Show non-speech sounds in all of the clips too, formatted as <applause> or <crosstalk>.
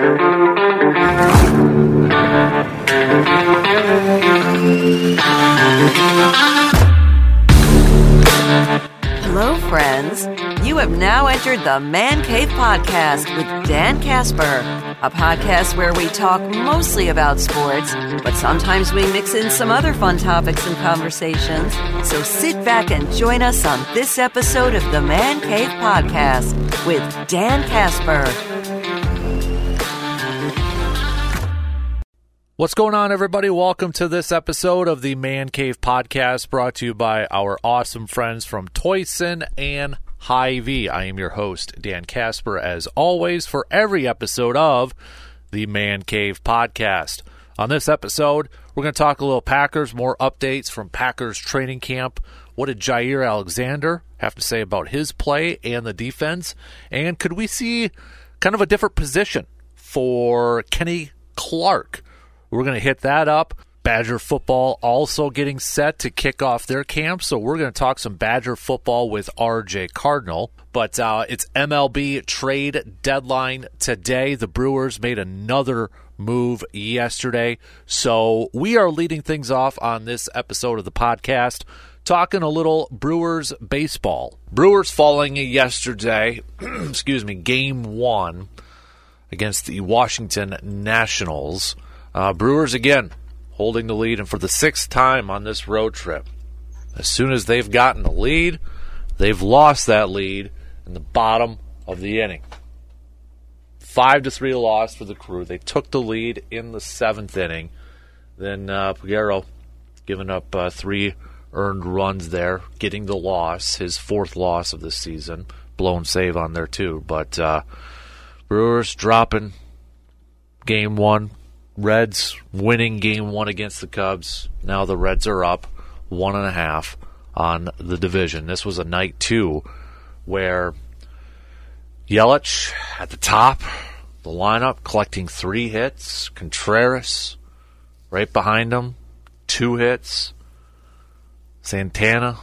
Hello, friends. You have now entered the Man Cave Podcast with Dan Casper, a podcast where we talk mostly about sports, but sometimes we mix in some other fun topics and conversations. So sit back and join us on this episode of the Man Cave Podcast with Dan Casper. What's going on, everybody? Welcome to this episode of the Man Cave Podcast brought to you by our awesome friends from Toyson and Hy-Vee. I am your host, Dan Casper, as always, for every episode of the Man Cave Podcast. On this episode, we're going to talk a little Packers, more updates from Packers training camp. What did Jaire Alexander have to say about his play and the defense? And could we see kind of a different position for Kenny Clark? We're going to hit that up. Badger football also getting set to kick off their camp, so we're going to talk some Badger football with RJ Cardinal. But uh, it's MLB trade deadline today. The Brewers made another move yesterday, so we are leading things off on this episode of the podcast. Talking a little Brewers baseball. Brewers falling yesterday, <clears throat> excuse me, game one against the Washington Nationals. Uh, Brewers again holding the lead, and for the sixth time on this road trip, as soon as they've gotten the lead, they've lost that lead in the bottom of the inning. Five to three loss for the crew. They took the lead in the seventh inning. Then uh, giving up uh, three earned runs there, getting the loss, his fourth loss of the season. Blown save on there too, but uh, Brewers dropping game one, Reds winning game one against the Cubs. Now the Reds are up one and a half on the division. This was a night two where Yelich at the top, the lineup collecting three hits. Contreras right behind him, two hits. Santana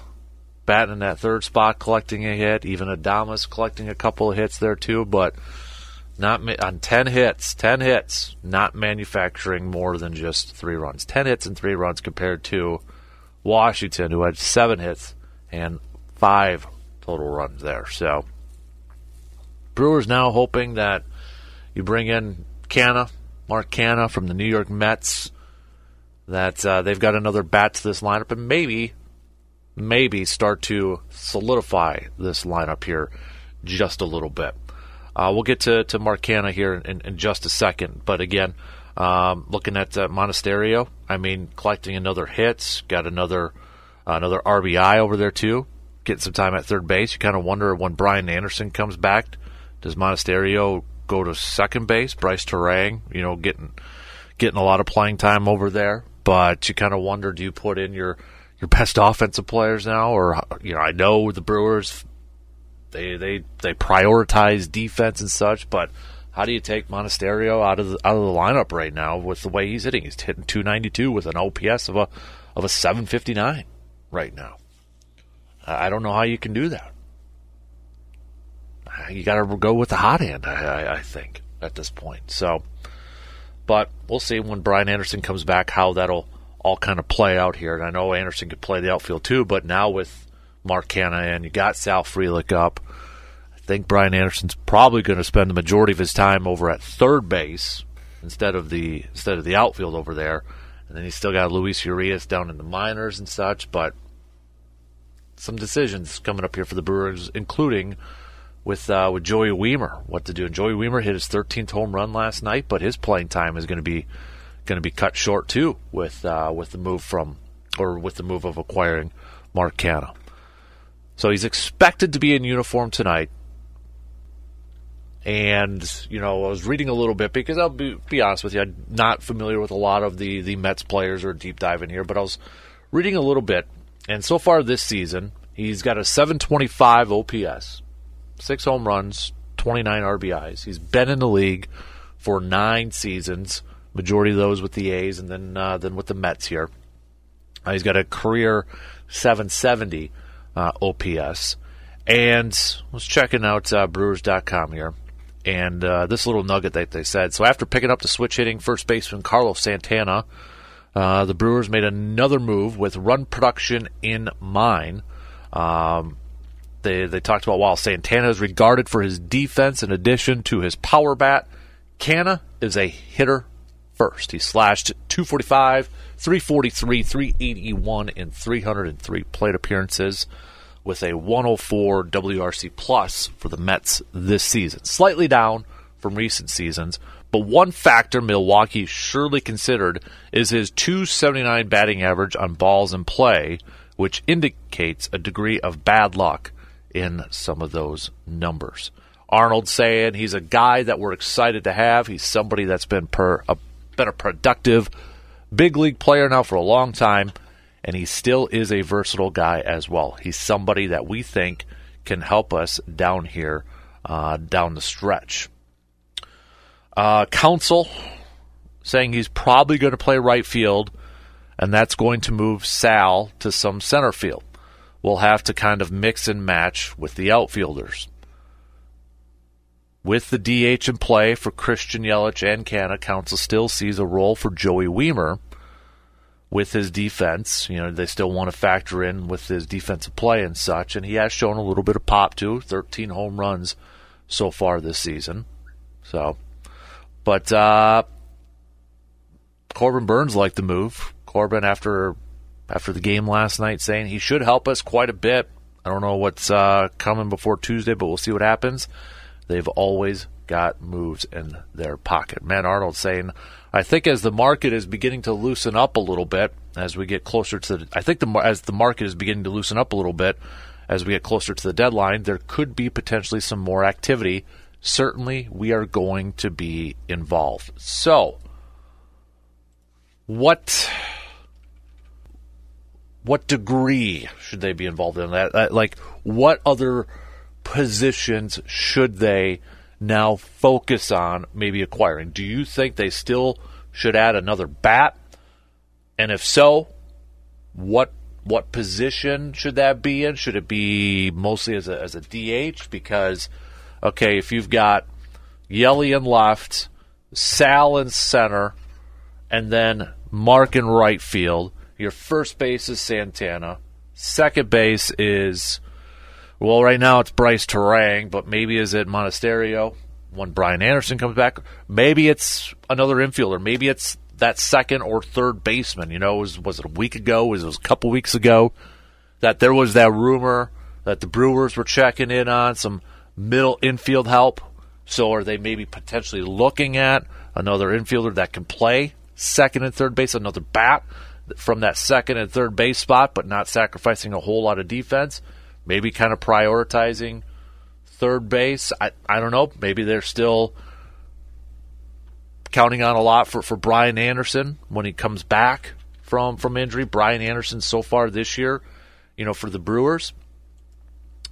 batting in that third spot, collecting a hit. Even Adames collecting a couple of hits there too, but not on 10 hits, 10 hits, not manufacturing more than just three runs. 10 hits and three runs compared to Washington, who had seven hits and five total runs there. So, Brewers now hoping that you bring in Canha, Mark Canha from the New York Mets, that uh, they've got another bat to this lineup, and maybe, maybe start to solidify this lineup here just a little bit. Uh, we'll get to, to Mark Canha here in, in, just a second. But again, um, looking at uh, Monasterio, I mean, collecting another hits, got another uh, another RBI over there too, getting some time at third base. You kind of wonder when Brian Anderson comes back, does Monasterio go to second base? Bryce Turang, you know, getting getting a lot of playing time over there. But you kind of wonder, do you put in your your best <laughs> offensive players now, or you know, I know the Brewers they they they prioritize defense and such, but how do you take Monasterio out of the, out of the lineup right now with the way he's hitting? He's hitting 292 with an OPS of a of a 759 right now. I don't know how you can do that. Uh, you got to go with the hot hand, I, I, I think, at this point. So, but we'll see when Brian Anderson comes back how that'll all kind of play out here. And I know Anderson could play the outfield too, but now with Mark Canha and you got Sal Frelick up. Think Brian Anderson's probably going to spend the majority of his time over at third base instead of the instead of the outfield over there. And then he's still got Luis Urias down in the minors and such, but some decisions coming up here for the Brewers, including with uh, with Joey Wiemer, what to do. And Joey Wiemer hit his 13th home run last night, but his playing time is going to be going to be cut short too with uh, with the move from or with the move of acquiring Mark Canha. So he's expected to be in uniform tonight. And, you know, I was reading a little bit because I'll be, be honest with you, I'm not familiar with a lot of the, the Mets players or deep dive in here, but I was reading a little bit. And so far this season, he's got a 725 OPS, six home runs, 29 RBIs. He's been in the league for nine seasons, majority of those with the A's and then, uh, then with the Mets here. Uh, he's got a career 770 uh, OPS. And I was checking out uh, Brewers.com here, And uh, this little nugget that they said so after picking up the switch hitting first baseman Carlos Santana, uh, the Brewers made another move with run production in mind. Um, they, they talked about while Santana is regarded for his defense in addition to his power bat, Canha is a hitter first. He slashed 245, 343, 381 in 303 plate appearances with a 104 WRC plus for the Mets this season. Slightly down from recent seasons, but one factor Milwaukee surely considered is his 279 batting average on balls in play, which indicates a degree of bad luck in some of those numbers. Arnold saying he's a guy that we're excited to have. He's somebody that's been per, a, a productive big league player now for a long time and he still is a versatile guy as well. He's somebody that we think can help us down here, uh, down the stretch. Uh, Counsell saying he's probably going to play right field, and that's going to move Sal to some center field. We'll have to kind of mix and match with the outfielders. With the DH in play for Christian Yelich and Canha, Counsell still sees a role for Joey Wiemer with his defense. You know, they still want to factor in with his defensive play and such, and he has shown a little bit of pop too. 13 home runs so far this season. So, but uh, Corbin Burnes liked the move. Corbin after after the game last night saying he should help us quite a bit. I don't know what's uh, coming before Tuesday, but we'll see what happens. They've always got moves in their pocket. Matt Arnold saying I think as the market is beginning to loosen up a little bit as we get closer to the, I think the as the market is beginning to loosen up a little bit as we get closer to the deadline, there could be potentially some more activity. Certainly, we are going to be involved. So, what what degree should they be involved in that? Uh, like, what other positions should they? Now focus on maybe acquiring? Do you think they still should add another bat? And if so, what what position should that be in? Should it be mostly as a as a DH? Because okay, if you've got Yelly in left, Sal in center, and then Mark in right field, your first base is Santana. Second base is well, right now it's Bryce Turang, but maybe is it Monasterio when Brian Anderson comes back? Maybe it's another infielder. Maybe it's that second or third baseman. You know, was, was it a week ago? Was it was a couple weeks ago that there was that rumor that the Brewers were checking in on some middle infield help? So are they maybe potentially looking at another infielder that can play second and third base, another bat from that second and third base spot, but not sacrificing a whole lot of defense? Maybe kind of prioritizing third base. I, I don't know. Maybe they're still counting on a lot for, for Brian Anderson when he comes back from, from injury. Brian Anderson so far this year, you know, for the Brewers.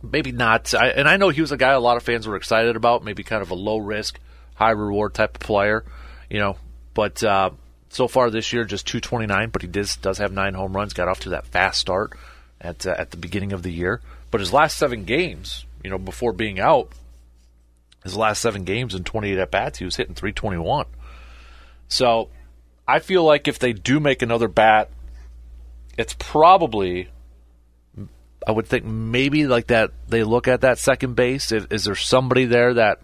Maybe not. I, and I know he was a guy a lot of fans were excited about, maybe kind of a low risk, high reward type of player, you know. But uh, so far this year, just 229, but he does, does have nine home runs, got off to that fast start at, uh, at the beginning of the year. But his last seven games, you know, before being out, his last seven games in 28 at bats, he was hitting 321. So I feel like if they do make another bat, it's probably, I would think maybe like that they look at that second base. Is, is there somebody there that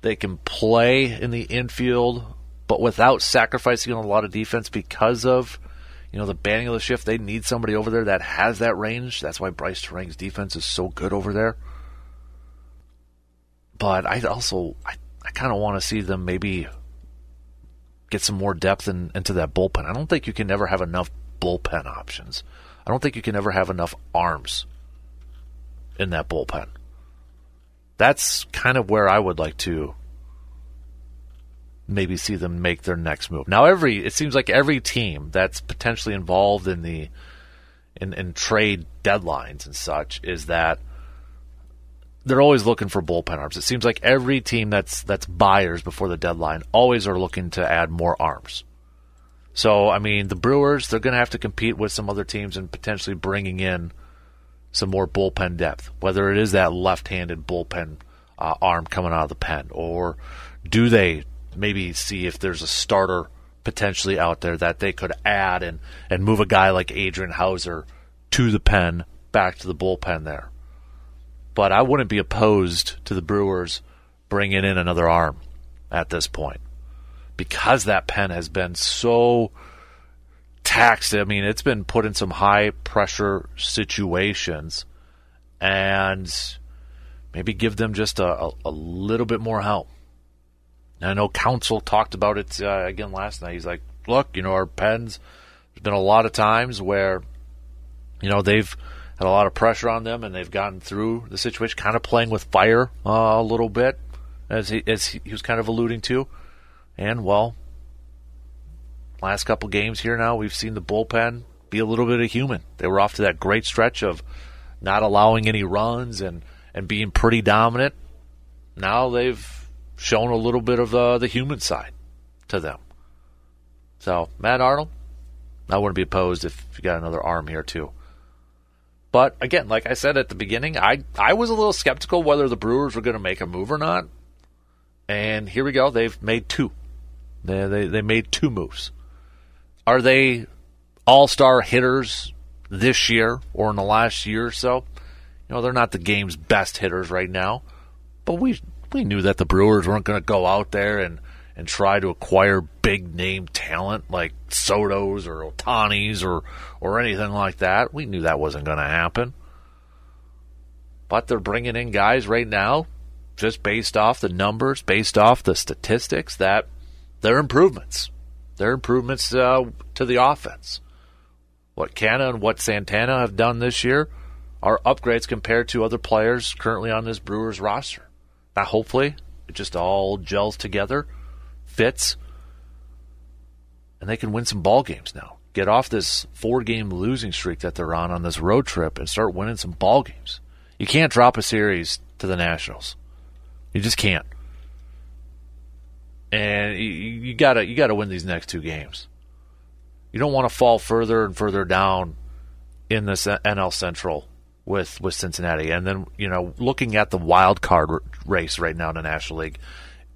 they can play in the infield, but without sacrificing a lot of defense because of you know, the banning of the shift, they need somebody over there that has that range. That's why Bryce Turang's defense is so good over there. But I also, I, I kind of want to see them maybe get some more depth in, into that bullpen. I don't think you can ever have enough bullpen options. I don't think you can ever have enough arms in that bullpen. That's kind of where I would like to maybe see them make their next move. Now, every it seems like every team that's potentially involved in the in, in trade deadlines and such is that they're always looking for bullpen arms. It seems like every team that's that's buyers before the deadline always are looking to add more arms. So, I mean, the Brewers they're going to have to compete with some other teams and potentially bringing in some more bullpen depth, whether it is that left-handed bullpen uh, arm coming out of the pen, or do they maybe see if there's a starter potentially out there that they could add and and move a guy like Adrian Houser to the pen back to the bullpen there. But I wouldn't be opposed to the Brewers bringing in another arm at this point because that pen has been so taxed. I mean, it's been put in some high pressure situations, and maybe give them just a, a, a little bit more help. And I know Counsell talked about it uh, again last night. He's like, look, you know, our pens, there's been a lot of times where, you know, they've had a lot of pressure on them and they've gotten through the situation, kind of playing with fire uh, a little bit, as he, as he was kind of alluding to. And, well, last couple games here now, we've seen the bullpen be a little bit of human. They were off to that great stretch of not allowing any runs and, and being pretty dominant. Now they've shown a little bit of uh, the human side to them. So, Matt Arnold, I wouldn't be opposed if you got another arm here, too. But again, like I said at the beginning, I, I was a little skeptical whether the Brewers were going to make a move or not. And here we go. They've made two. They, they, they made two moves. Are they all star hitters this year or in the last year or so? You know, they're not the game's best hitters right now. But we we knew that the Brewers weren't going to go out there and, and try to acquire big name talent like Soto's or Ohtani's or, or anything like that. We knew that wasn't going to happen. But they're bringing in guys right now just based off the numbers, based off the statistics, that they're improvements. They're improvements uh, to the offense. What Canha and what Santana have done this year are upgrades compared to other players currently on this Brewers roster. Now, hopefully, it just all gels together, fits, and they can win some ball games now. Get off this four-game losing streak that they're on on this road trip and start winning some ball games. You can't drop a series to the Nationals. You just can't. And you, you gotta you gotta win these next two games. You don't want to fall further and further down in this NL Central with with Cincinnati. And then you know, looking at the wild card r- race right now in the National League,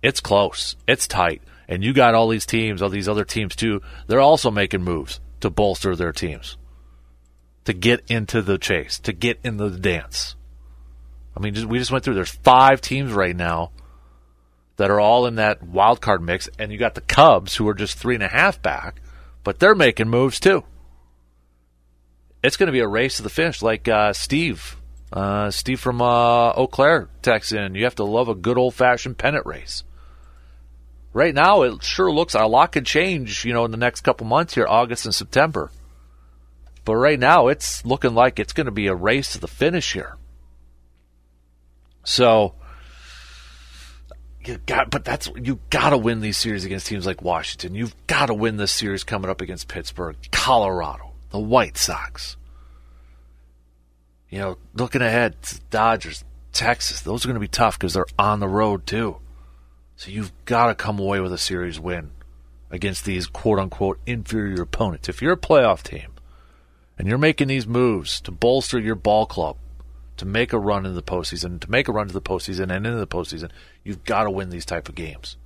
it's close, it's tight, and you got all these teams, all these other teams too. They're also making moves to bolster their teams, to get into the chase, to get into the dance. I mean, just, we just went through. There's five teams right now that are all in that wild card mix, and you got the Cubs who are just three and a half back, but they're making moves too it's going to be a race to the finish, like uh, Steve. Uh, Steve from uh, Eau Claire texts in. You have to love a good old fashioned pennant race. Right now, it sure looks a lot could change. You know, in the next couple months here, August and September. But right now, it's looking like it's going to be a race to the finish here. So, you got, but that's you got to win these series against teams like Washington. You've got to win this series coming up against Pittsburgh, Colorado the White Sox. You know, looking ahead, Dodgers, Texas, those are going to be tough because they're on the road too. So you've got to come away with a series win against these quote unquote inferior opponents. If you're a playoff team and you're making these moves to bolster your ball club, to make a run in the postseason, to make a run to the postseason and into the postseason, you've got to win these type of games.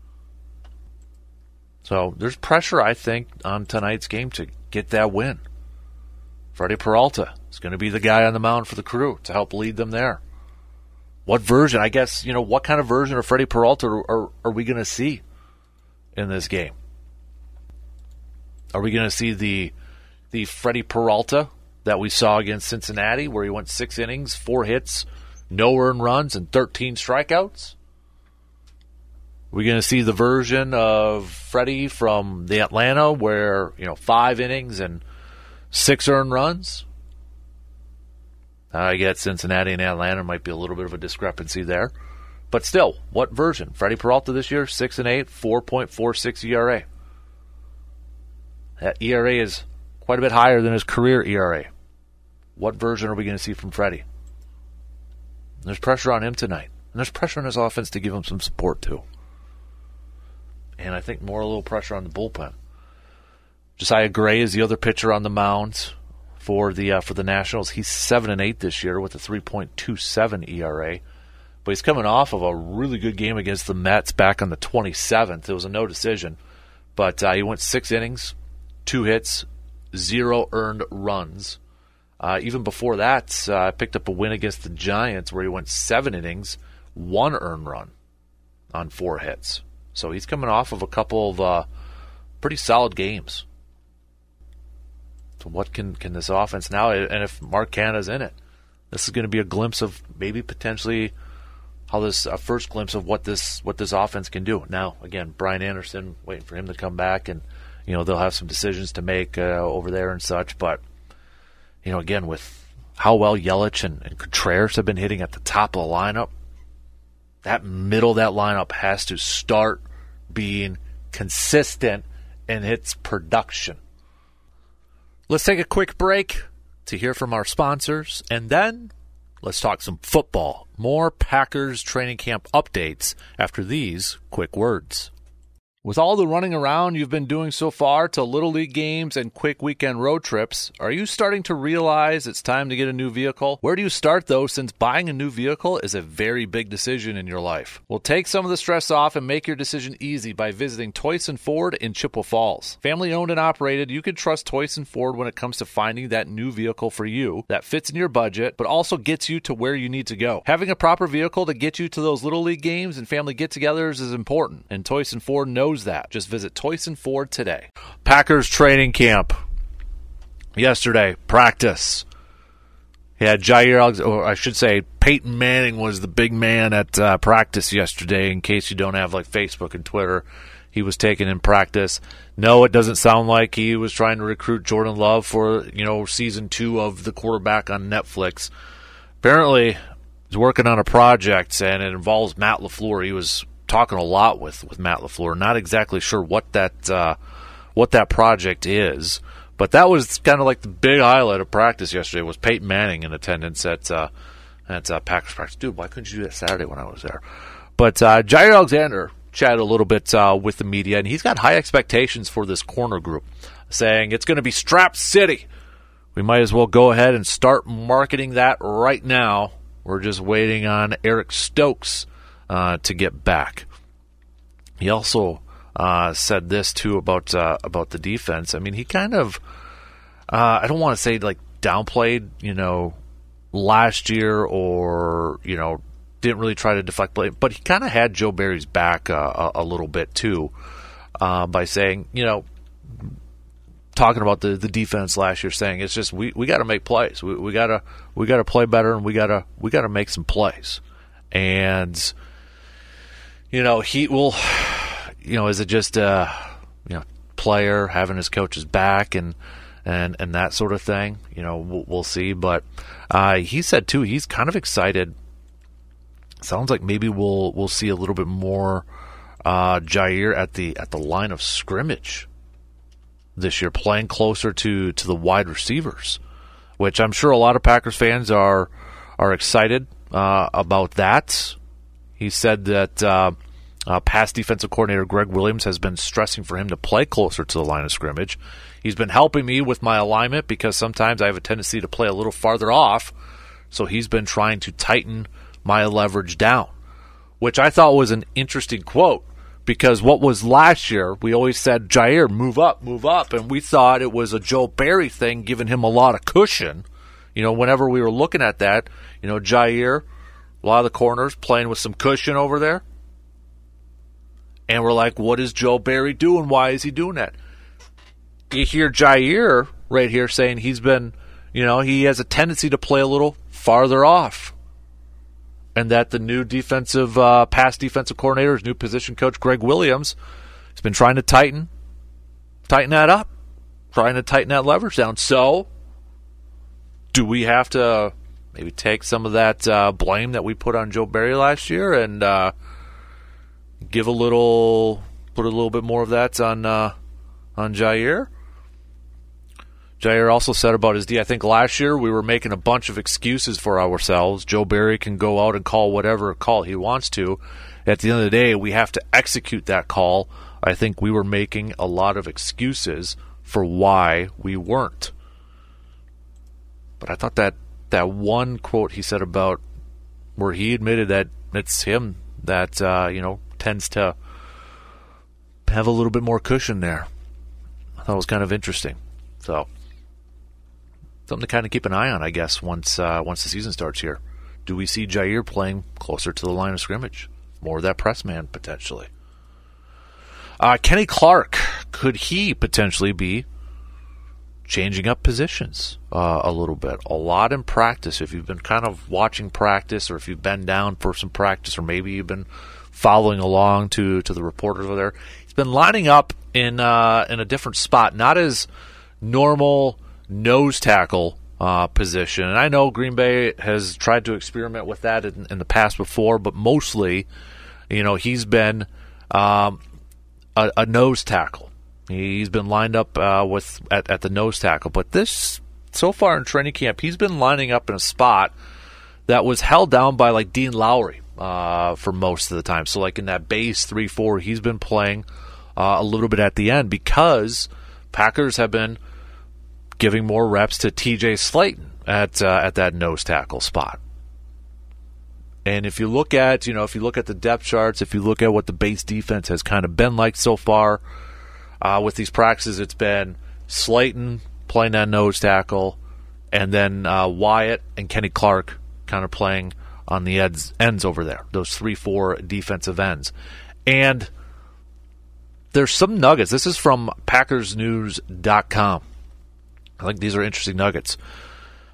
So there's pressure, I think, on tonight's game to get that win. Freddie Peralta is going to be the guy on the mound for the crew to help lead them there. What version? I guess you know what kind of version of Freddie Peralta are, are, are we going to see in this game? Are we going to see the the Freddie Peralta that we saw against Cincinnati, where he went six innings, four hits, no earned runs, and 13 strikeouts? Are we going to see the version of Freddie from the Atlanta, where you know five innings and six earned runs. I get Cincinnati and Atlanta might be a little bit of a discrepancy there. But still, what version? Freddie Peralta this year, 6 and 8, 4.46 ERA. That ERA is quite a bit higher than his career ERA. What version are we going to see from Freddie? There's pressure on him tonight. And there's pressure on his offense to give him some support, too. And I think more a little pressure on the bullpen. Josiah Gray is the other pitcher on the mound for the uh, for the Nationals. He's seven and eight this year with a 3.27 ERA. but he's coming off of a really good game against the Mets back on the 27th. It was a no decision, but uh, he went six innings, two hits, zero earned runs. Uh, even before that, uh, picked up a win against the Giants where he went seven innings, one earned run on four hits. So he's coming off of a couple of uh, pretty solid games. What can can this offense now? And if Mark Canha's in it, this is going to be a glimpse of maybe potentially how this a first glimpse of what this what this offense can do. Now, again, Brian Anderson waiting for him to come back, and you know they'll have some decisions to make uh, over there and such. But you know, again, with how well Yelich and, and Contreras have been hitting at the top of the lineup, that middle of that lineup has to start being consistent in its production. Let's take a quick break to hear from our sponsors, and then let's talk some football. More Packers training camp updates after these quick words. With all the running around you've been doing so far to Little League games and quick weekend road trips, are you starting to realize it's time to get a new vehicle? Where do you start though, since buying a new vehicle is a very big decision in your life? Well, take some of the stress off and make your decision easy by visiting Toyson Ford in Chippewa Falls. Family owned and operated, you can trust Toyson Ford when it comes to finding that new vehicle for you that fits in your budget, but also gets you to where you need to go. Having a proper vehicle to get you to those Little League games and family get togethers is important, and Toyson Ford knows knows that. Just visit Toyson Ford today. Packers training camp yesterday, practice. He had Jaire, or I should say, Peyton Manning was the big man at uh, practice yesterday. In case you don't have like Facebook and Twitter, he was taken in practice. No, it doesn't sound like he was trying to recruit Jordan Love for you know season two of the quarterback on Netflix. Apparently, he's working on a project and it involves Matt LaFleur. He was talking a lot with with Matt LaFleur. Not exactly sure what that uh, what that project is, but that was kind of like the big highlight of practice yesterday. Was Peyton Manning in attendance at uh, at uh, Packers practice? Dude, why couldn't you do that Saturday when I was there? But uh, Jaire Alexander chatted a little bit uh, with the media, and he's got high expectations for this corner group, saying it's going to be Strap City. We might as well go ahead and start marketing that right now. We're just waiting on Eric Stokes uh, to get back. He also uh, said this too about uh, about the defense. I mean, he kind of uh, I don't want to say like downplayed, you know, last year or you know didn't really try to deflect blame, but he kind of had Joe Barry's back uh, a, a, little bit too uh, by saying, you know, talking about the, the defense last year, saying it's just we, we got to make plays, we, we gotta we gotta play better, and we gotta we gotta make some plays, and you know, he will, you know, is it just a, you know, player having his coach's back and, and, and that sort of thing? You know, we'll, we'll see. But uh, he said too, he's kind of excited. Sounds like maybe we'll we'll see a little bit more uh, Jaire at the at the line of scrimmage this year, playing closer to to the wide receivers, which I'm sure a lot of Packers fans are are excited uh, about that. He said that uh, uh, past defensive coordinator Greg Williams has been stressing for him to play closer to the line of scrimmage. He's been helping me with my alignment because sometimes I have a tendency to play a little farther off. So he's been trying to tighten my leverage down, which I thought was an interesting quote because what was last year, we always said, Jaire, move up, move up. And we thought it was a Joe Barry thing, giving him a lot of cushion. You know, whenever we were looking at that, you know, Jaire a lot of the corners playing with some cushion over there. And we're like, what is Joe Barry doing? Why is he doing that? You hear Jaire right here saying he's been, you know, he has a tendency to play a little farther off. And that the new defensive, uh, past defensive coordinator, his new position coach, Greg Williams, has been trying to tighten, tighten that up, trying to tighten that leverage down. So, do we have to maybe take some of that uh, blame that we put on Joe Barry last year and uh, give a little, put a little bit more of that on uh, on Jaire. Jaire also said about his D. I think last year we were making a bunch of excuses for ourselves. Joe Barry can go out and call whatever call he wants to. At the end of the day, we have to execute that call. I think we were making a lot of excuses for why we weren't. But I thought that that one quote he said about where he admitted that it's him that uh, you know tends to have a little bit more cushion there. I thought it was kind of interesting. So something to kind of keep an eye on, I guess, once uh, once the season starts here. Do we see Jaire playing closer to the line of scrimmage? More of that press man potentially. Uh, Kenny Clark, could he potentially be changing up positions uh, a little bit? A lot in practice. If you've been kind of watching practice, or if you've been down for some practice, or maybe you've been following along to to the reporters over there, he's been lining up in uh, in a different spot, not as normal nose tackle uh, position. And I know Green Bay has tried to experiment with that in, in the past before, but mostly, you know, he's been um, a, a, nose tackle. He's been lined up uh, with at, at the nose tackle, but this so far in training camp, he's been lining up in a spot that was held down by like Dean Lowry uh, for most of the time. So like in that base three four, he's been playing uh, a little bit at the end because Packers have been giving more reps to T.J. Slaton at uh, at that nose tackle spot. And if you look at you know if you look at the depth charts, if you look at what the base defense has kind of been like so far uh, with these practices, it's been Slaton playing that nose tackle, and then uh, Wyatt and Kenny Clark kind of playing on the ends, ends over there. Those three four defensive ends, and there's some nuggets. This is from PackersNews.com. I think these are interesting nuggets.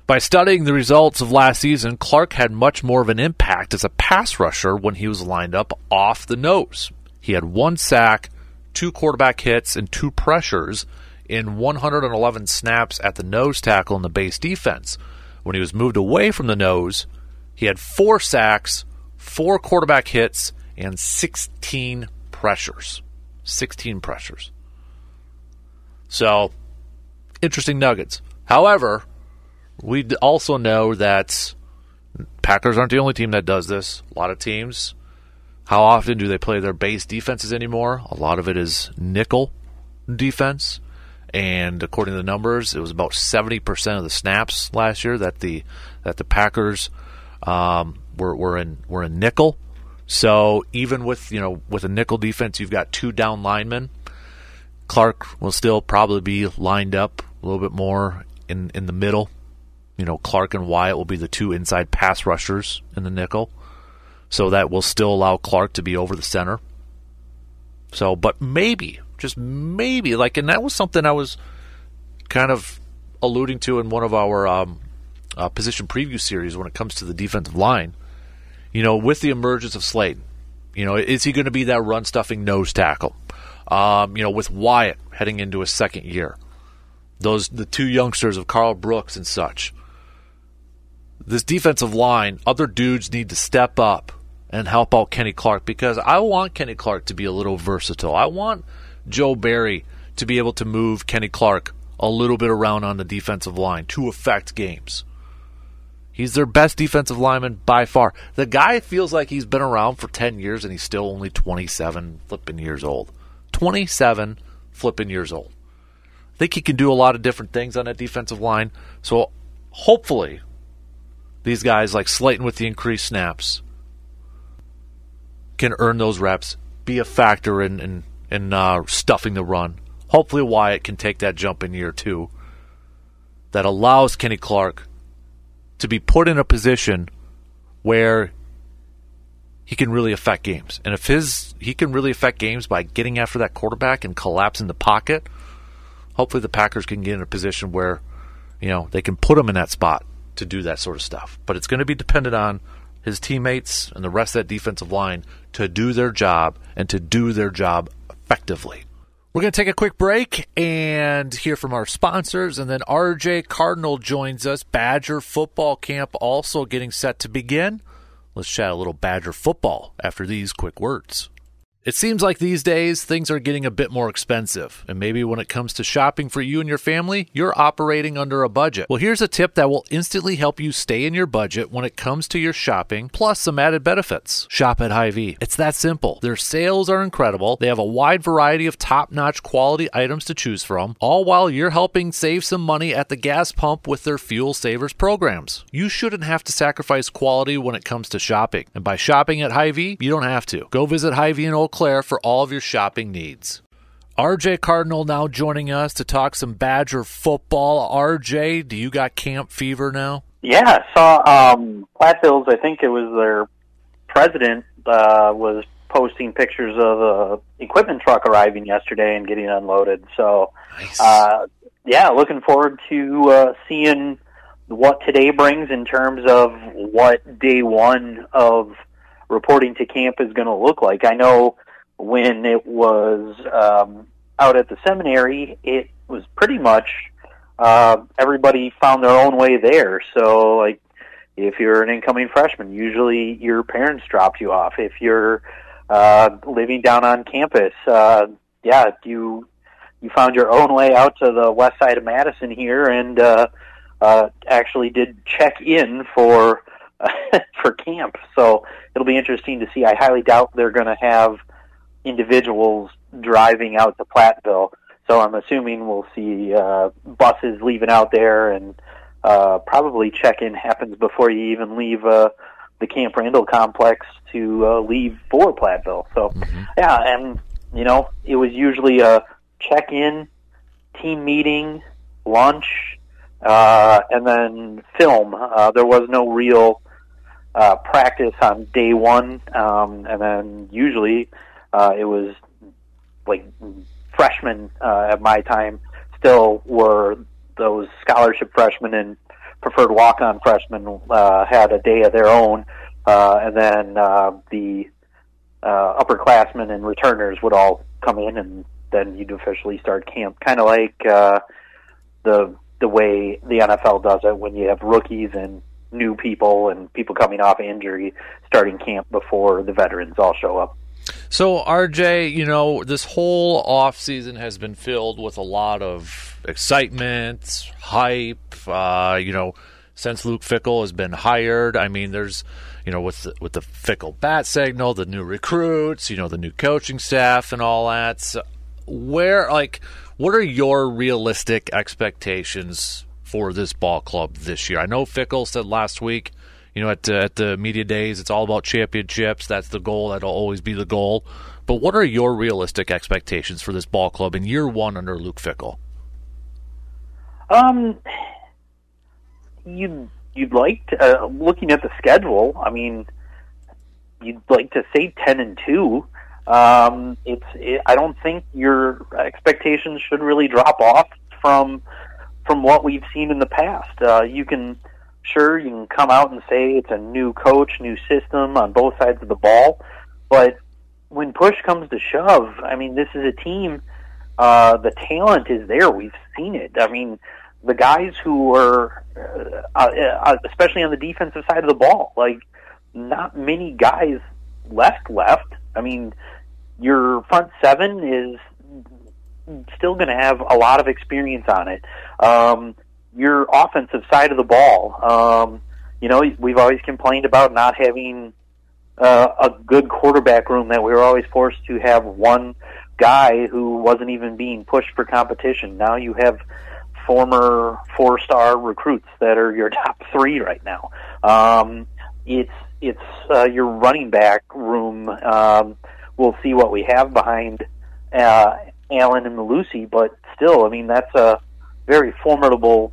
By studying the results of last season, Clark had much more of an impact as a pass rusher when he was lined up off the nose. He had one sack, two quarterback hits, and two pressures in 111 snaps at the nose tackle in the base defense. When he was moved away from the nose, he had four sacks, four quarterback hits, and 16 pressures. 16 pressures. So interesting nuggets. However, we also know that Packers aren't the only team that does this. A lot of teams. How often do they play their base defenses anymore? A lot of it is nickel defense. And according to the numbers, it was about seventy percent of the snaps last year that the that the Packers um, were were in were in nickel. So even with you know with a nickel defense, you've got two down linemen. Clark will still probably be lined up a little bit more in in the middle. You know, Clark and Wyatt will be the two inside pass rushers in the nickel. So that will still allow Clark to be over the center. So, but maybe, just maybe, like, and that was something I was kind of alluding to in one of our um, uh, position preview series when it comes to the defensive line. You know, with the emergence of Slaton, you know, is he going to be that run stuffing nose tackle? Um, you know, with Wyatt heading into his second year, those the two youngsters of Karl Brooks and such. This defensive line, other dudes need to step up and help out Kenny Clark because I want Kenny Clark to be a little versatile. I want Joe Barry to be able to move Kenny Clark a little bit around on the defensive line to affect games. He's their best defensive lineman by far. The guy feels like he's been around for 10 years and he's still only 27 flipping years old. 27 flipping years old I think he can do a lot of different things on that defensive line. So hopefully, these guys like Slaton with the increased snaps can earn those reps, be a factor in in, in uh, stuffing the run. Hopefully, Wyatt can take that jump in year two that allows Kenny Clark to be put in a position where he can really affect games. And if his he can really affect games by getting after that quarterback and collapsing the pocket, hopefully the Packers can get in a position where, you know, they can put him in that spot to do that sort of stuff. But it's going to be dependent on his teammates and the rest of that defensive line to do their job and to do their job effectively. We're going to take a quick break and hear from our sponsors, and then RJ Cardinal joins us. Badger football camp also getting set to begin. Let's chat a little Badger football after these quick words. It seems like these days things are getting a bit more expensive, and maybe when it comes to shopping for you and your family, you're operating under a budget. Well, here's a tip that will instantly help you stay in your budget when it comes to your shopping, plus some added benefits. Shop at Hy-Vee. It's that simple. Their sales are incredible. They have a wide variety of top-notch quality items to choose from, all while you're helping save some money at the gas pump with their fuel savers programs. You shouldn't have to sacrifice quality when it comes to shopping. And by shopping at Hy-Vee, you don't have to. Go visit Hy-Vee in Eau Claire for all of your shopping needs. RJ Cardinal now joining us to talk some Badger football. RJ, do you got camp fever now? Yeah, saw um, Platteville's. I think it was their president uh, was posting pictures of a equipment truck arriving yesterday and getting unloaded. So, Nice. uh, yeah, looking forward to uh, seeing what today brings in terms of what day one of reporting to camp is going to look like. I know when it was um, out at the seminary, it was pretty much uh, everybody found their own way there. So, like, if you're an incoming freshman, usually your parents dropped you off. If you're uh, living down on campus, uh, yeah, you you found your own way out to the west side of Madison here, and uh, uh, actually did check in for <laughs> for camp. So it'll be interesting to see. I highly doubt they're going to have individuals driving out to Platteville. So I'm assuming we'll see uh, buses leaving out there, and uh, probably check-in happens before you even leave uh, the Camp Randall complex to uh, leave for Platteville. So yeah, and you know it was usually a check-in, team meeting, lunch, uh, and then film. Uh, there was no real uh, practice on day one, um, and then usually uh, it was like freshmen uh, at my time still were those scholarship freshmen and preferred walk-on freshmen uh, had a day of their own, uh, and then uh, the uh, upperclassmen and returners would all come in, and then you'd officially start camp, kind of like uh, the the way the NFL does it when you have rookies and new people and people coming off injury starting camp before the veterans all show up. So, RJ, you know, this whole off season has been filled with a lot of excitement, hype. Uh, you know, since Luke Fickell has been hired, I mean, there's, you know, with the, with the Fickell bat signal, the new recruits, you know, the new coaching staff, and all that. So where, like, what are your realistic expectations for this ball club this year? I know Fickell said last week you know, at, uh, at the media days, it's all about championships. That's the goal. That'll always be the goal. But what are your realistic expectations for this ball club in year one under Luke Fickell? Um, you'd you'd like to, uh, looking at the schedule. I mean, you'd like to say ten and two. Um, it's it, I don't think your expectations should really drop off from from what we've seen in the past. Uh, you can sure you can come out and say it's a new coach, new system on both sides of the ball, but when push comes to shove, I mean, this is a team. Uh, the talent is there. We've seen it. I mean, the guys who are, uh, uh, especially on the defensive side of the ball, like not many guys left left. I mean, your front seven is still going to have a lot of experience on it. Um, your offensive side of the ball, um, you know, we've always complained about not having uh, a good quarterback room. That we were always forced to have one guy who wasn't even being pushed for competition. Now you have former four-star recruits that are your <laughs> top three right now. Um, it's it's uh, your running back room. Um, we'll see what we have behind uh, Allen and Mellusi, but still, I mean that's a very formidable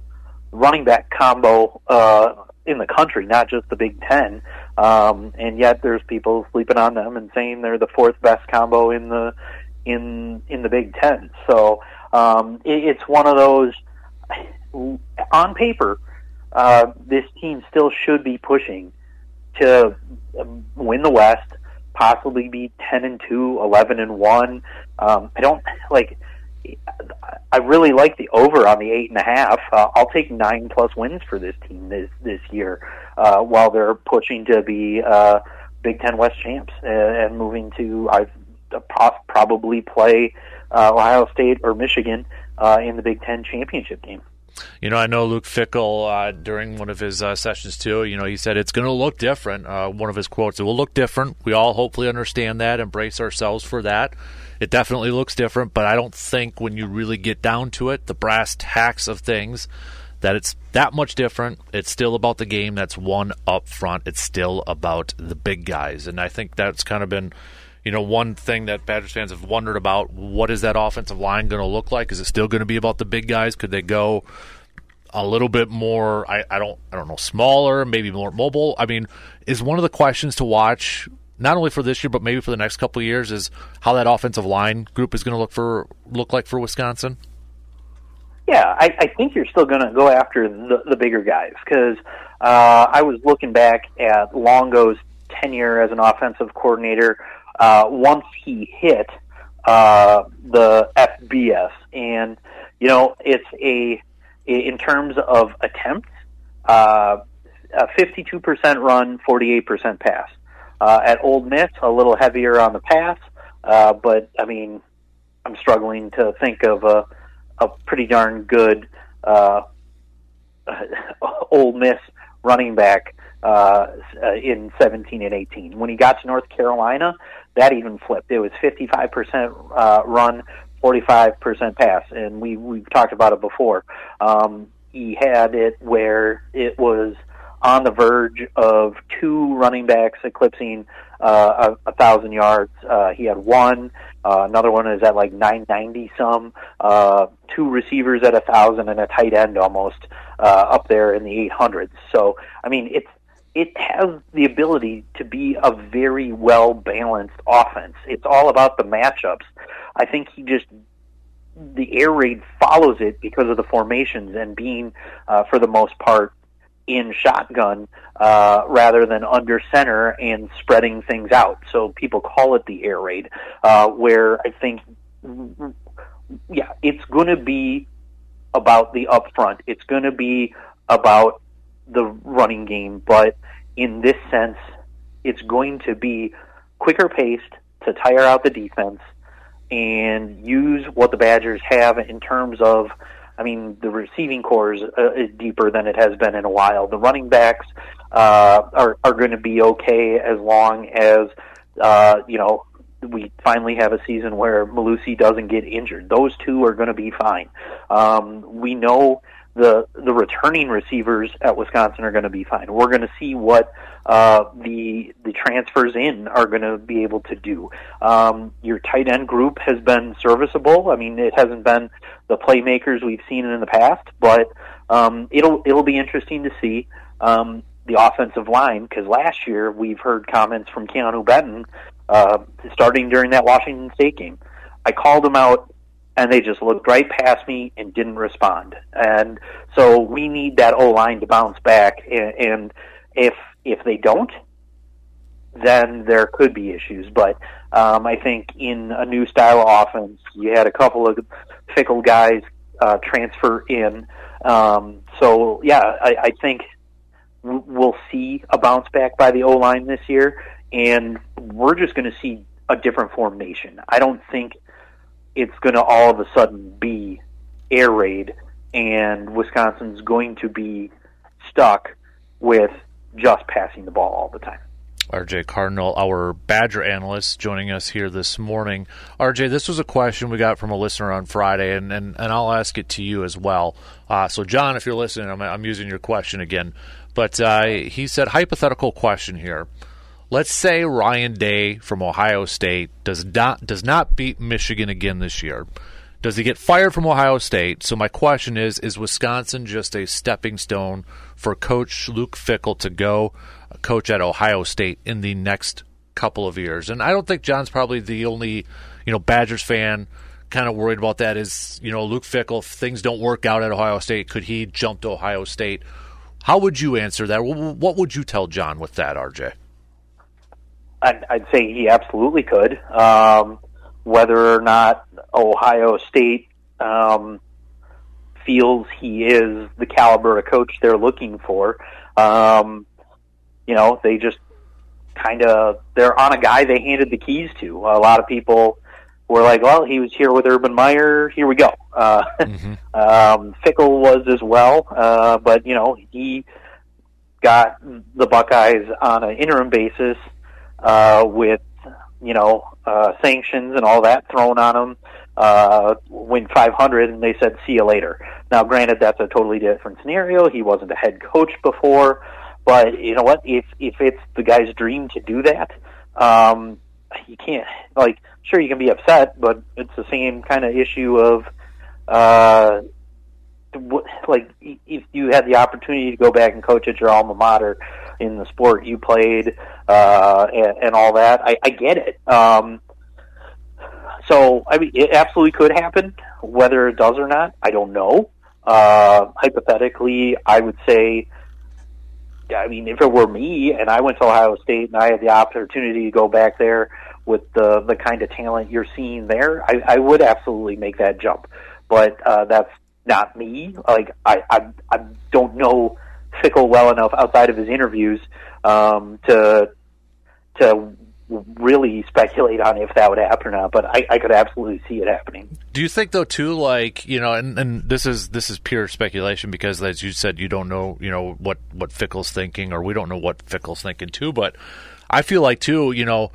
running back combo uh, in the country, not just the Big Ten. Um, and yet, there's people sleeping on them and saying they're the fourth best combo in the in in the Big Ten. So um, it, it's one of those. On paper, uh, this team still should be pushing to win the West, possibly be ten and two, eleven and one. Um, I don't like. I really like the over on the eight and a half. Uh, I'll take nine plus wins for this team this this year, uh, while they're pushing to be uh, Big Ten West champs and, and moving to I probably play uh, Ohio State or Michigan uh, in the Big Ten championship game. You know, I know Luke Fickell uh, during one of his uh, sessions too. You know, he said it's going to look different. Uh, one of his quotes: "It will look different." We all hopefully understand that, embrace ourselves for that. It definitely looks different, but I don't think when you really get down to it, the brass tacks of things, that it's that much different. It's still about the game that's won up front. It's still about the big guys, and I think that's kind of been you know, one thing that Badgers fans have wondered about: what is that offensive line going to look like? Is it still going to be about the big guys? Could they go a little bit more? I, I don't, I don't know, smaller, maybe more mobile. I mean, is one of the questions to watch not only for this year but maybe for the next couple of years is how that offensive line group is going to look for look like for Wisconsin. Yeah, I, I think you're still going to go after the, the bigger guys because uh, I was looking back at Longo's tenure as an offensive coordinator uh, once he hit uh, the FBS. And, you know, it's a, in terms of attempts, uh, a 52% run, 48% pass. Uh, at Ole Miss, a little heavier on the pass, uh, but I mean, I'm struggling to think of a, a pretty darn good uh, <laughs> Ole Miss running back uh, in 17 and 18. When he got to North Carolina, that even flipped. It was 55% uh, run, 45% pass, and we we've talked about it before. Um, he had it where it was on the verge of two running backs eclipsing uh, a, a thousand yards. Uh, he had one. Uh, another one is at like 990 some. Uh, two receivers at a thousand and a tight end almost uh, up there in the 800s. So I mean, it's it has the ability to be a very well balanced offense. It's all about the matchups. I think he just the air raid follows it because of the formations and being, uh, for the most part, in shotgun uh, rather than under center and spreading things out. So people call it the air raid, uh, where I think, yeah, it's going to be about the upfront. It's going to be about the running game, but in this sense, it's going to be quicker paced to tire out the defense and use what the Badgers have in terms of. I mean, the receiving corps is, uh, is deeper than it has been in a while. The running backs uh, are are going to be okay as long as uh, you know we finally have a season where Mellusi doesn't get injured. Those two are going to be fine. Um, we know the the returning receivers at Wisconsin are going to be fine. We're going to see what uh, the the transfers in are going to be able to do. Um, your tight end group has been serviceable. I mean, it hasn't been the playmakers we've seen in the past, but um, it'll it'll be interesting to see um, the offensive line because last year we've heard comments from Keanu Benton uh, starting during that Washington State game. I called him out and they just looked right past me and didn't respond. And so we need that O line to bounce back. And, and if if they don't, then there could be issues. But um, I think in a new style of offense, you had a couple of Fickell guys uh, transfer in. Um, so yeah, I, I think we'll see a bounce back by the O line this year, and we're just going to see a different formation. I don't think it's going to all of a sudden be air raid, and Wisconsin's going to be stuck with just passing the ball all the time. RJ Cardinal, our Badger analyst, joining us here this morning. RJ, this was a question we got from a listener on Friday, and, and, and I'll ask it to you as well. Uh, so, John, if you're listening, I'm, I'm using your question again. But uh, he said, hypothetical question here. Let's say Ryan Day from Ohio State does not does not beat Michigan again this year. Does he get fired from Ohio State? So my question is: Is Wisconsin just a stepping stone for Coach Luke Fickell to go uh, coach at Ohio State in the next couple of years? And I don't think John's probably the only you know Badgers fan kind of worried about that. Is you know Luke Fickell, If things don't work out at Ohio State, could he jump to Ohio State? How would you answer that? What would you tell John with that, RJ? I'd, I'd say he absolutely could. Um, whether or not Ohio State um, feels he is the caliber of coach they're looking for, um, you know, they just kind of they're on a guy they handed the keys to. A lot of people were like, "Well, he was here with Urban Meyer. Here we go." Uh, mm-hmm. <laughs> um, Fickell was as well, uh, but you know he got the Buckeyes on an interim basis uh, with you know uh, sanctions and all that thrown on them. Uh, win 500, and they said, "See you later." Now, granted, that's a totally different scenario. He wasn't a head coach before, but you know what? If if it's the guy's dream to do that, um, you can't like. Sure, you can be upset, but it's the same kind of issue of uh, like if you had the opportunity to go back and coach at your alma mater in the sport you played uh, and, and all that, I, I get it. Um, so I mean, it absolutely could happen. Whether it does or not, I don't know. Uh, hypothetically, I would say. I mean, if it were me and I went to Ohio State and I had the opportunity to go back there with the the kind of talent you're seeing there, I, I would absolutely make that jump. But uh, that's not me. Like I, I, I don't know Fickell well enough outside of his interviews um, to to really speculate on if that would happen or not, but I, I could absolutely see it happening. Do you think though too, like you know, and, and this is this is pure speculation because as you said, you don't know, you know what what Fickell's thinking, or we don't know what Fickell's thinking too. But I feel like too, you know,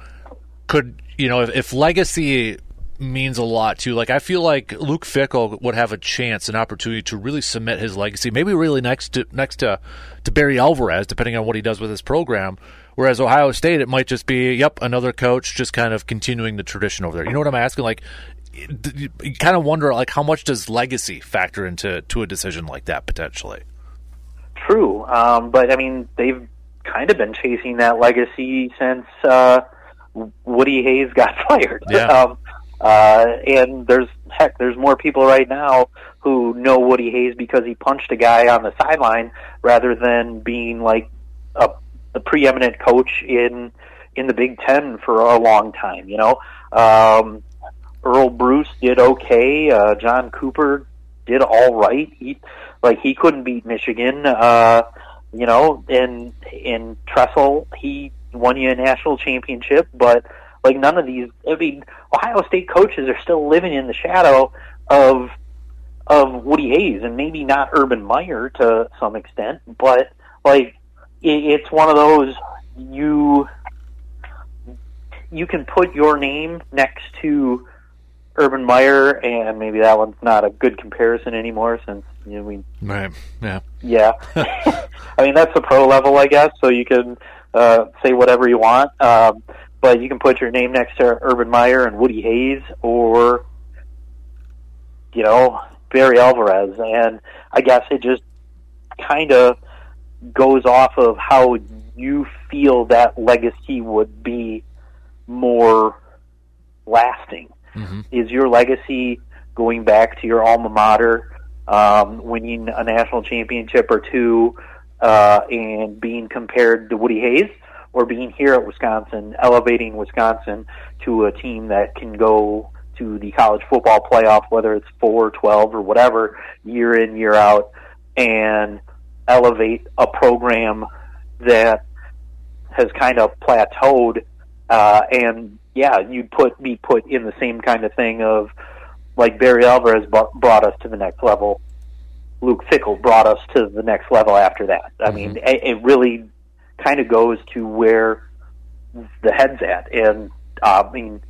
could you know if, if legacy means a lot too. Like I feel like Luke Fickell would have a chance, an opportunity to really cement his legacy, maybe really next to next to to Barry Alvarez, depending on what he does with his program. Whereas Ohio State, it might just be, yep, another coach just kind of continuing the tradition over there. You know what I'm asking? Like, you kind of wonder, like, how much does legacy factor into to a decision like that potentially? True, um, but I mean, they've kind of been chasing that legacy since uh, Woody Hayes got <laughs> fired. Yeah. Um, uh, and there's heck, there's more people right now who know Woody Hayes because he punched a guy on the sideline rather than being like a, a preeminent coach in in the Big Ten for a long time. You know, um, Earle Bruce did okay. Uh, John Cooper did all right. He like he couldn't beat Michigan. Uh, you know, in in Tressel, he won you a national championship, but like none of these. I mean, Ohio State coaches are still living in the shadow of of Woody Hayes, and maybe not Urban Meyer to some extent, but like it, it's one of those you you can put your name next to Urban Meyer, and maybe that one's not a good comparison anymore since you know we right yeah yeah. <laughs> I mean that's the pro level, I guess. So you can uh, say whatever you want. Um, but you can put your name next to Urban Meyer and Woody Hayes or you know Barry Alvarez, and I guess it just kind of goes off of how you feel that legacy would be more lasting. Mm-hmm. Is your legacy going back to your alma mater, um, winning a national championship or two, uh, and being compared to Woody Hayes? Or being here at Wisconsin, elevating Wisconsin to a team that can go to the college football playoff, whether it's four, twelve, or whatever, year in, year out, and elevate a program that has kind of plateaued. Uh, and yeah, you'd put be put in the same kind of thing of like Barry Alvarez brought us to the next level. Luke Fickell brought us to the next level after that. I mm-hmm. mean, it, it really kind of goes to where the head's at. And uh, I mean,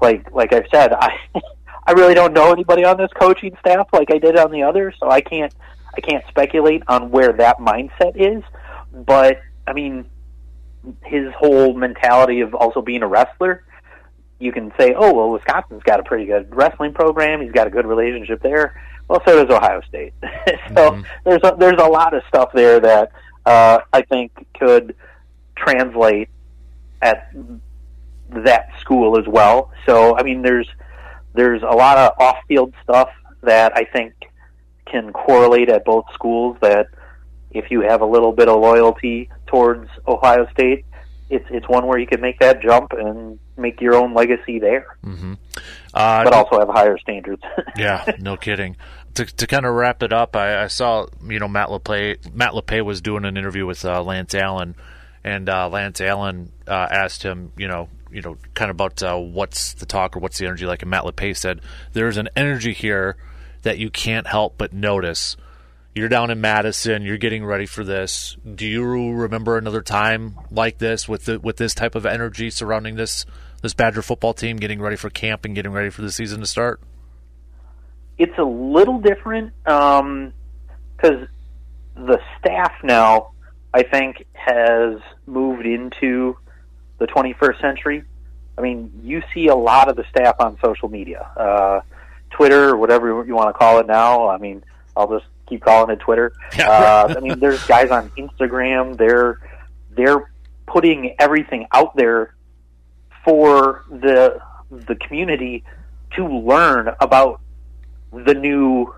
like like I've said, I <laughs> I really don't know anybody on this coaching staff like I did on the other, so I can't I can't speculate on where that mindset is. But I mean, his whole mentality of also being a wrestler. You can say, oh well, Wisconsin's got a pretty good wrestling program. He's got a good relationship there. Well, so does Ohio State. <laughs> so mm-hmm. there's a, there's a lot of stuff there that uh, I think could translate at that school as well. So I mean, there's there's a lot of off-field stuff that I think can correlate at both schools. That if you have a little bit of loyalty towards Ohio State, it's it's one where you can make that jump and make your own legacy there. Mm-hmm. Uh, but also have higher standards. <laughs> yeah, no kidding to, to kind of wrap it up, I, I, saw you know Matt LePay Matt LePay was doing an interview with uh, Lance Allen, and uh, Lance Allen uh, asked him, you know, you know, kind of about uh, what's the talk or what's the energy like, and Matt LePay said, "There's an energy here that you can't help but notice." You're down in Madison. You're getting ready for this. Do you remember another time like this with the, with this type of energy surrounding this this Badger football team getting ready for camp and getting ready for the season to start? It's a little different because um, the staff now, I think, has moved into the 21st century. I mean, you see a lot of the staff on social media, uh, Twitter, whatever you want to call it now. I mean, I'll just keep calling it Twitter. <laughs> Uh, I mean, there's guys on Instagram. They're they're putting everything out there for the the community to learn about the new.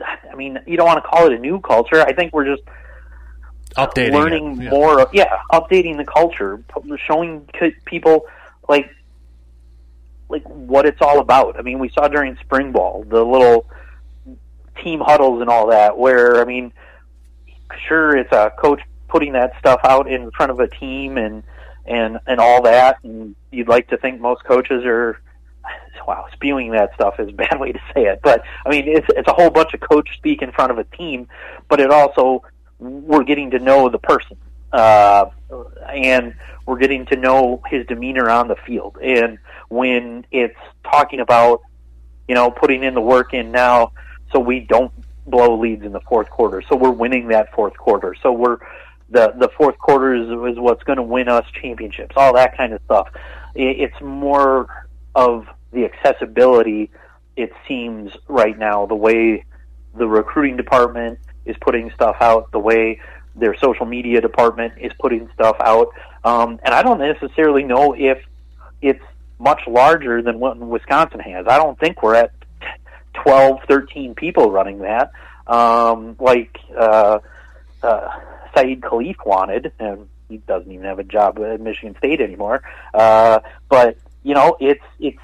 I mean, you don't want to call it a new culture. I think we're just updating, learning yeah. more. Of, yeah, updating the culture, showing people like like what it's all about. I mean, we saw during spring ball the little team huddles and all that, where I mean, sure, it's a coach putting that stuff out in front of a team and and and all that, and you'd like to think most coaches are. Wow, spewing that stuff is a bad way to say it, but I mean it's it's a whole bunch of coach speak in front of a team, but it also we're getting to know the person, uh, and we're getting to know his demeanor on the field. And when it's talking about, you know, putting in the work in now, so we don't blow leads in the fourth quarter. So we're winning that fourth quarter. So we're the the fourth quarter is, is what's going to win us championships. All that kind of stuff. It, it's more of the accessibility. It seems right now the way the recruiting department is putting stuff out, the way their social media department is putting stuff out, um, and I don't necessarily know if it's much larger than what Wisconsin has. I don't think we're at 12, 13 people running that, um, like uh, uh, Saeed Khalif wanted, and he doesn't even have a job at Michigan State anymore. Uh, but you know, it's it's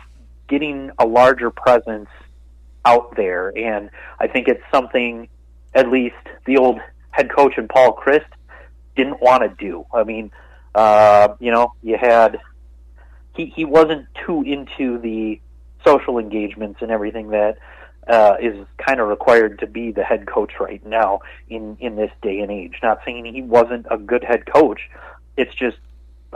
getting a larger presence out there, and I think it's something at least the old head coach and Paul Chryst didn't want to do. I mean, uh, you know, you had he he wasn't too into the social engagements and everything that uh, is kind of required to be the head coach right now in in this day and age. Not saying he wasn't a good head coach. It's just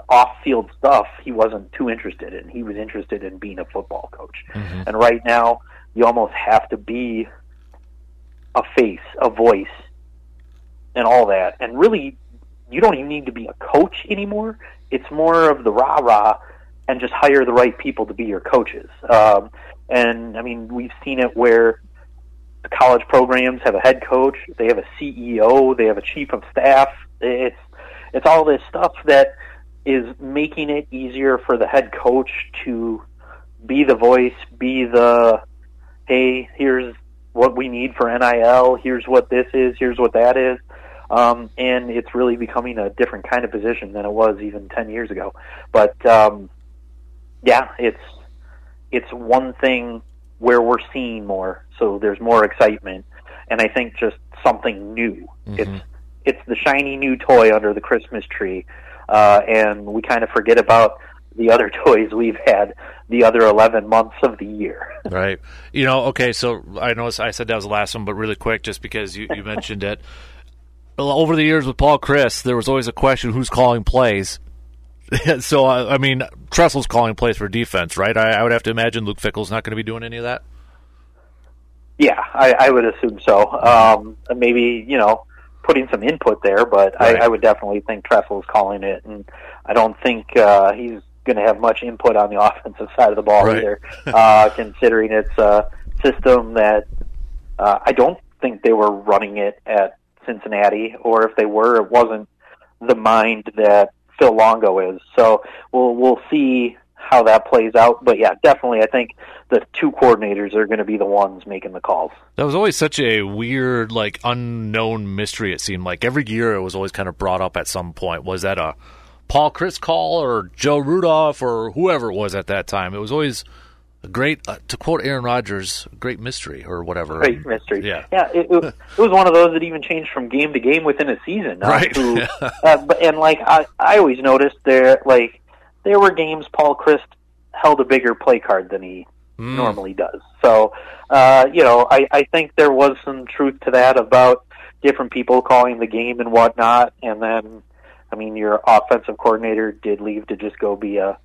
off field stuff he wasn't too interested in. He was interested in being a football coach. Mm-hmm. And right now you almost have to be a face, a voice, and all that. And really you don't even need to be a coach anymore. It's more of the rah rah and just hire the right people to be your coaches. Um, and I mean, we've seen it where the college programs have a head coach, they have a CEO, they have a chief of staff. It's it's all this stuff that is making it easier for the head coach to be the voice, be the hey, here's what we need for NIL, here's what this is, here's what that is. Um, and it's really becoming a different kind of position than it was even 10 years ago. But um, yeah, it's it's one thing where we're seeing more, so there's more excitement, and I think just something new. Mm-hmm. It's it's the shiny new toy under the Christmas tree, uh, and we kind of forget about the other <laughs> toys we've had the other 11 months of the year. <laughs> right. You know, okay, so I know I said that was the last one, but really quick, just because you, you mentioned it. <laughs> Over the years with Paul Chryst, there was always a question who's calling plays. so, uh, I mean, Tressel's calling plays for defense, right? I, I would have to imagine Luke Fickell's not going to be doing any of that. Yeah, I, I would assume so. Um, maybe, you know, putting some input there, but Right. I, I would definitely think Tressel's calling it, and I don't think uh, he's going to have much input on the <laughs> offensive side of the ball Right. either, <laughs> uh, considering it's a system that uh, I don't think they were running it at Cincinnati, or if they were, it wasn't the mind that Phil Longo is. So we'll we'll see how that plays out. But yeah, definitely, I think the two coordinators are going to be the ones making the calls. That was always such a weird, like, unknown mystery, it seemed like. Every year it was always kind of brought up at some point. Was that a Paul Chryst call or Joe Rudolph or whoever it was at that time? It was always a great, uh, to quote Aaron Rodgers, great mystery or whatever. Great mystery. Yeah. Yeah. It, it, <laughs> it was one of those that even changed from game to game within a season. not Right. To, <laughs> uh, but, and like I, I always noticed there, like there were games Paul Chryst held a bigger play card than he Mm. normally does. So, uh, you know, I, I think there was some truth to that about different people calling the game and whatnot. And then, I mean, your offensive coordinator did leave to just go be a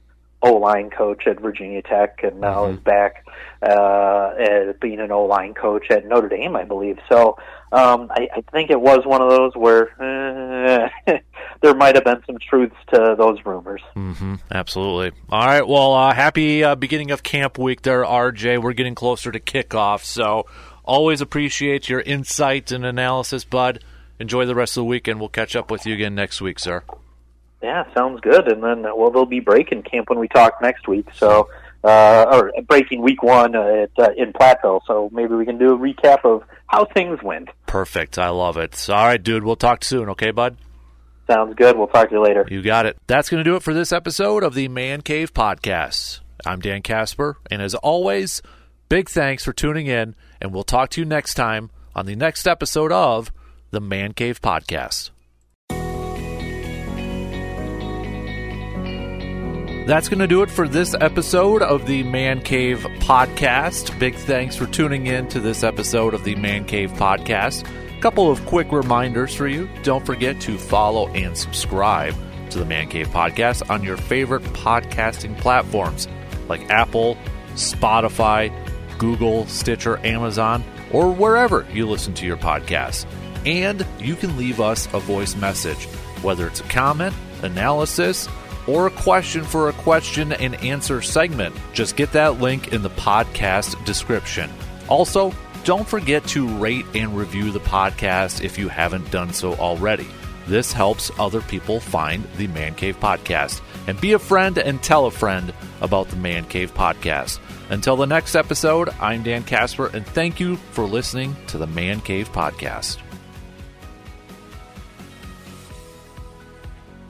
O line coach at Virginia Tech, and now is back uh, as being an O line coach at Notre Dame, I believe. So um, I, I think it was one of those where uh, <laughs> there might have been some truths to those rumors. hmm Absolutely. All right. Well, uh, happy uh, beginning of camp week there, RJ. We're getting closer to kickoff, so always appreciate your insight and analysis, bud. Enjoy the rest of the week, and we'll catch up with you again next week, sir. Yeah, sounds good. And then, well, they'll be breaking camp when we talk next week. So, uh, or breaking week one uh, at, uh, in Platteville. So maybe we can do a recap of how things went. Perfect. I love it. All right, dude. We'll talk soon, okay, bud? Sounds good. We'll talk to you later. You got it. That's going to do it for this episode of the Man Cave Podcast. I'm Dan Casper, and as always, big thanks for tuning in, and we'll talk to you next time on the next episode of the Man Cave Podcast. That's going to do it for this episode of the Man Cave Podcast. Big thanks for tuning in to this episode of the Man Cave Podcast. A couple of quick reminders for you. Don't forget to follow and subscribe to the Man Cave Podcast on your favorite podcasting platforms like Apple, Spotify, Google, Stitcher, Amazon, or wherever you listen to your podcasts. And you can leave us a voice message, whether it's a comment, analysis, or a question for a question and answer segment. Just get that link in the podcast description. Also, don't forget to rate and review the podcast if you haven't done so already. This helps other people find the Man Cave Podcast. And be a friend and tell a friend about the Man Cave Podcast. Until the next episode, I'm Dan Casper, and thank you for listening to the Man Cave Podcast.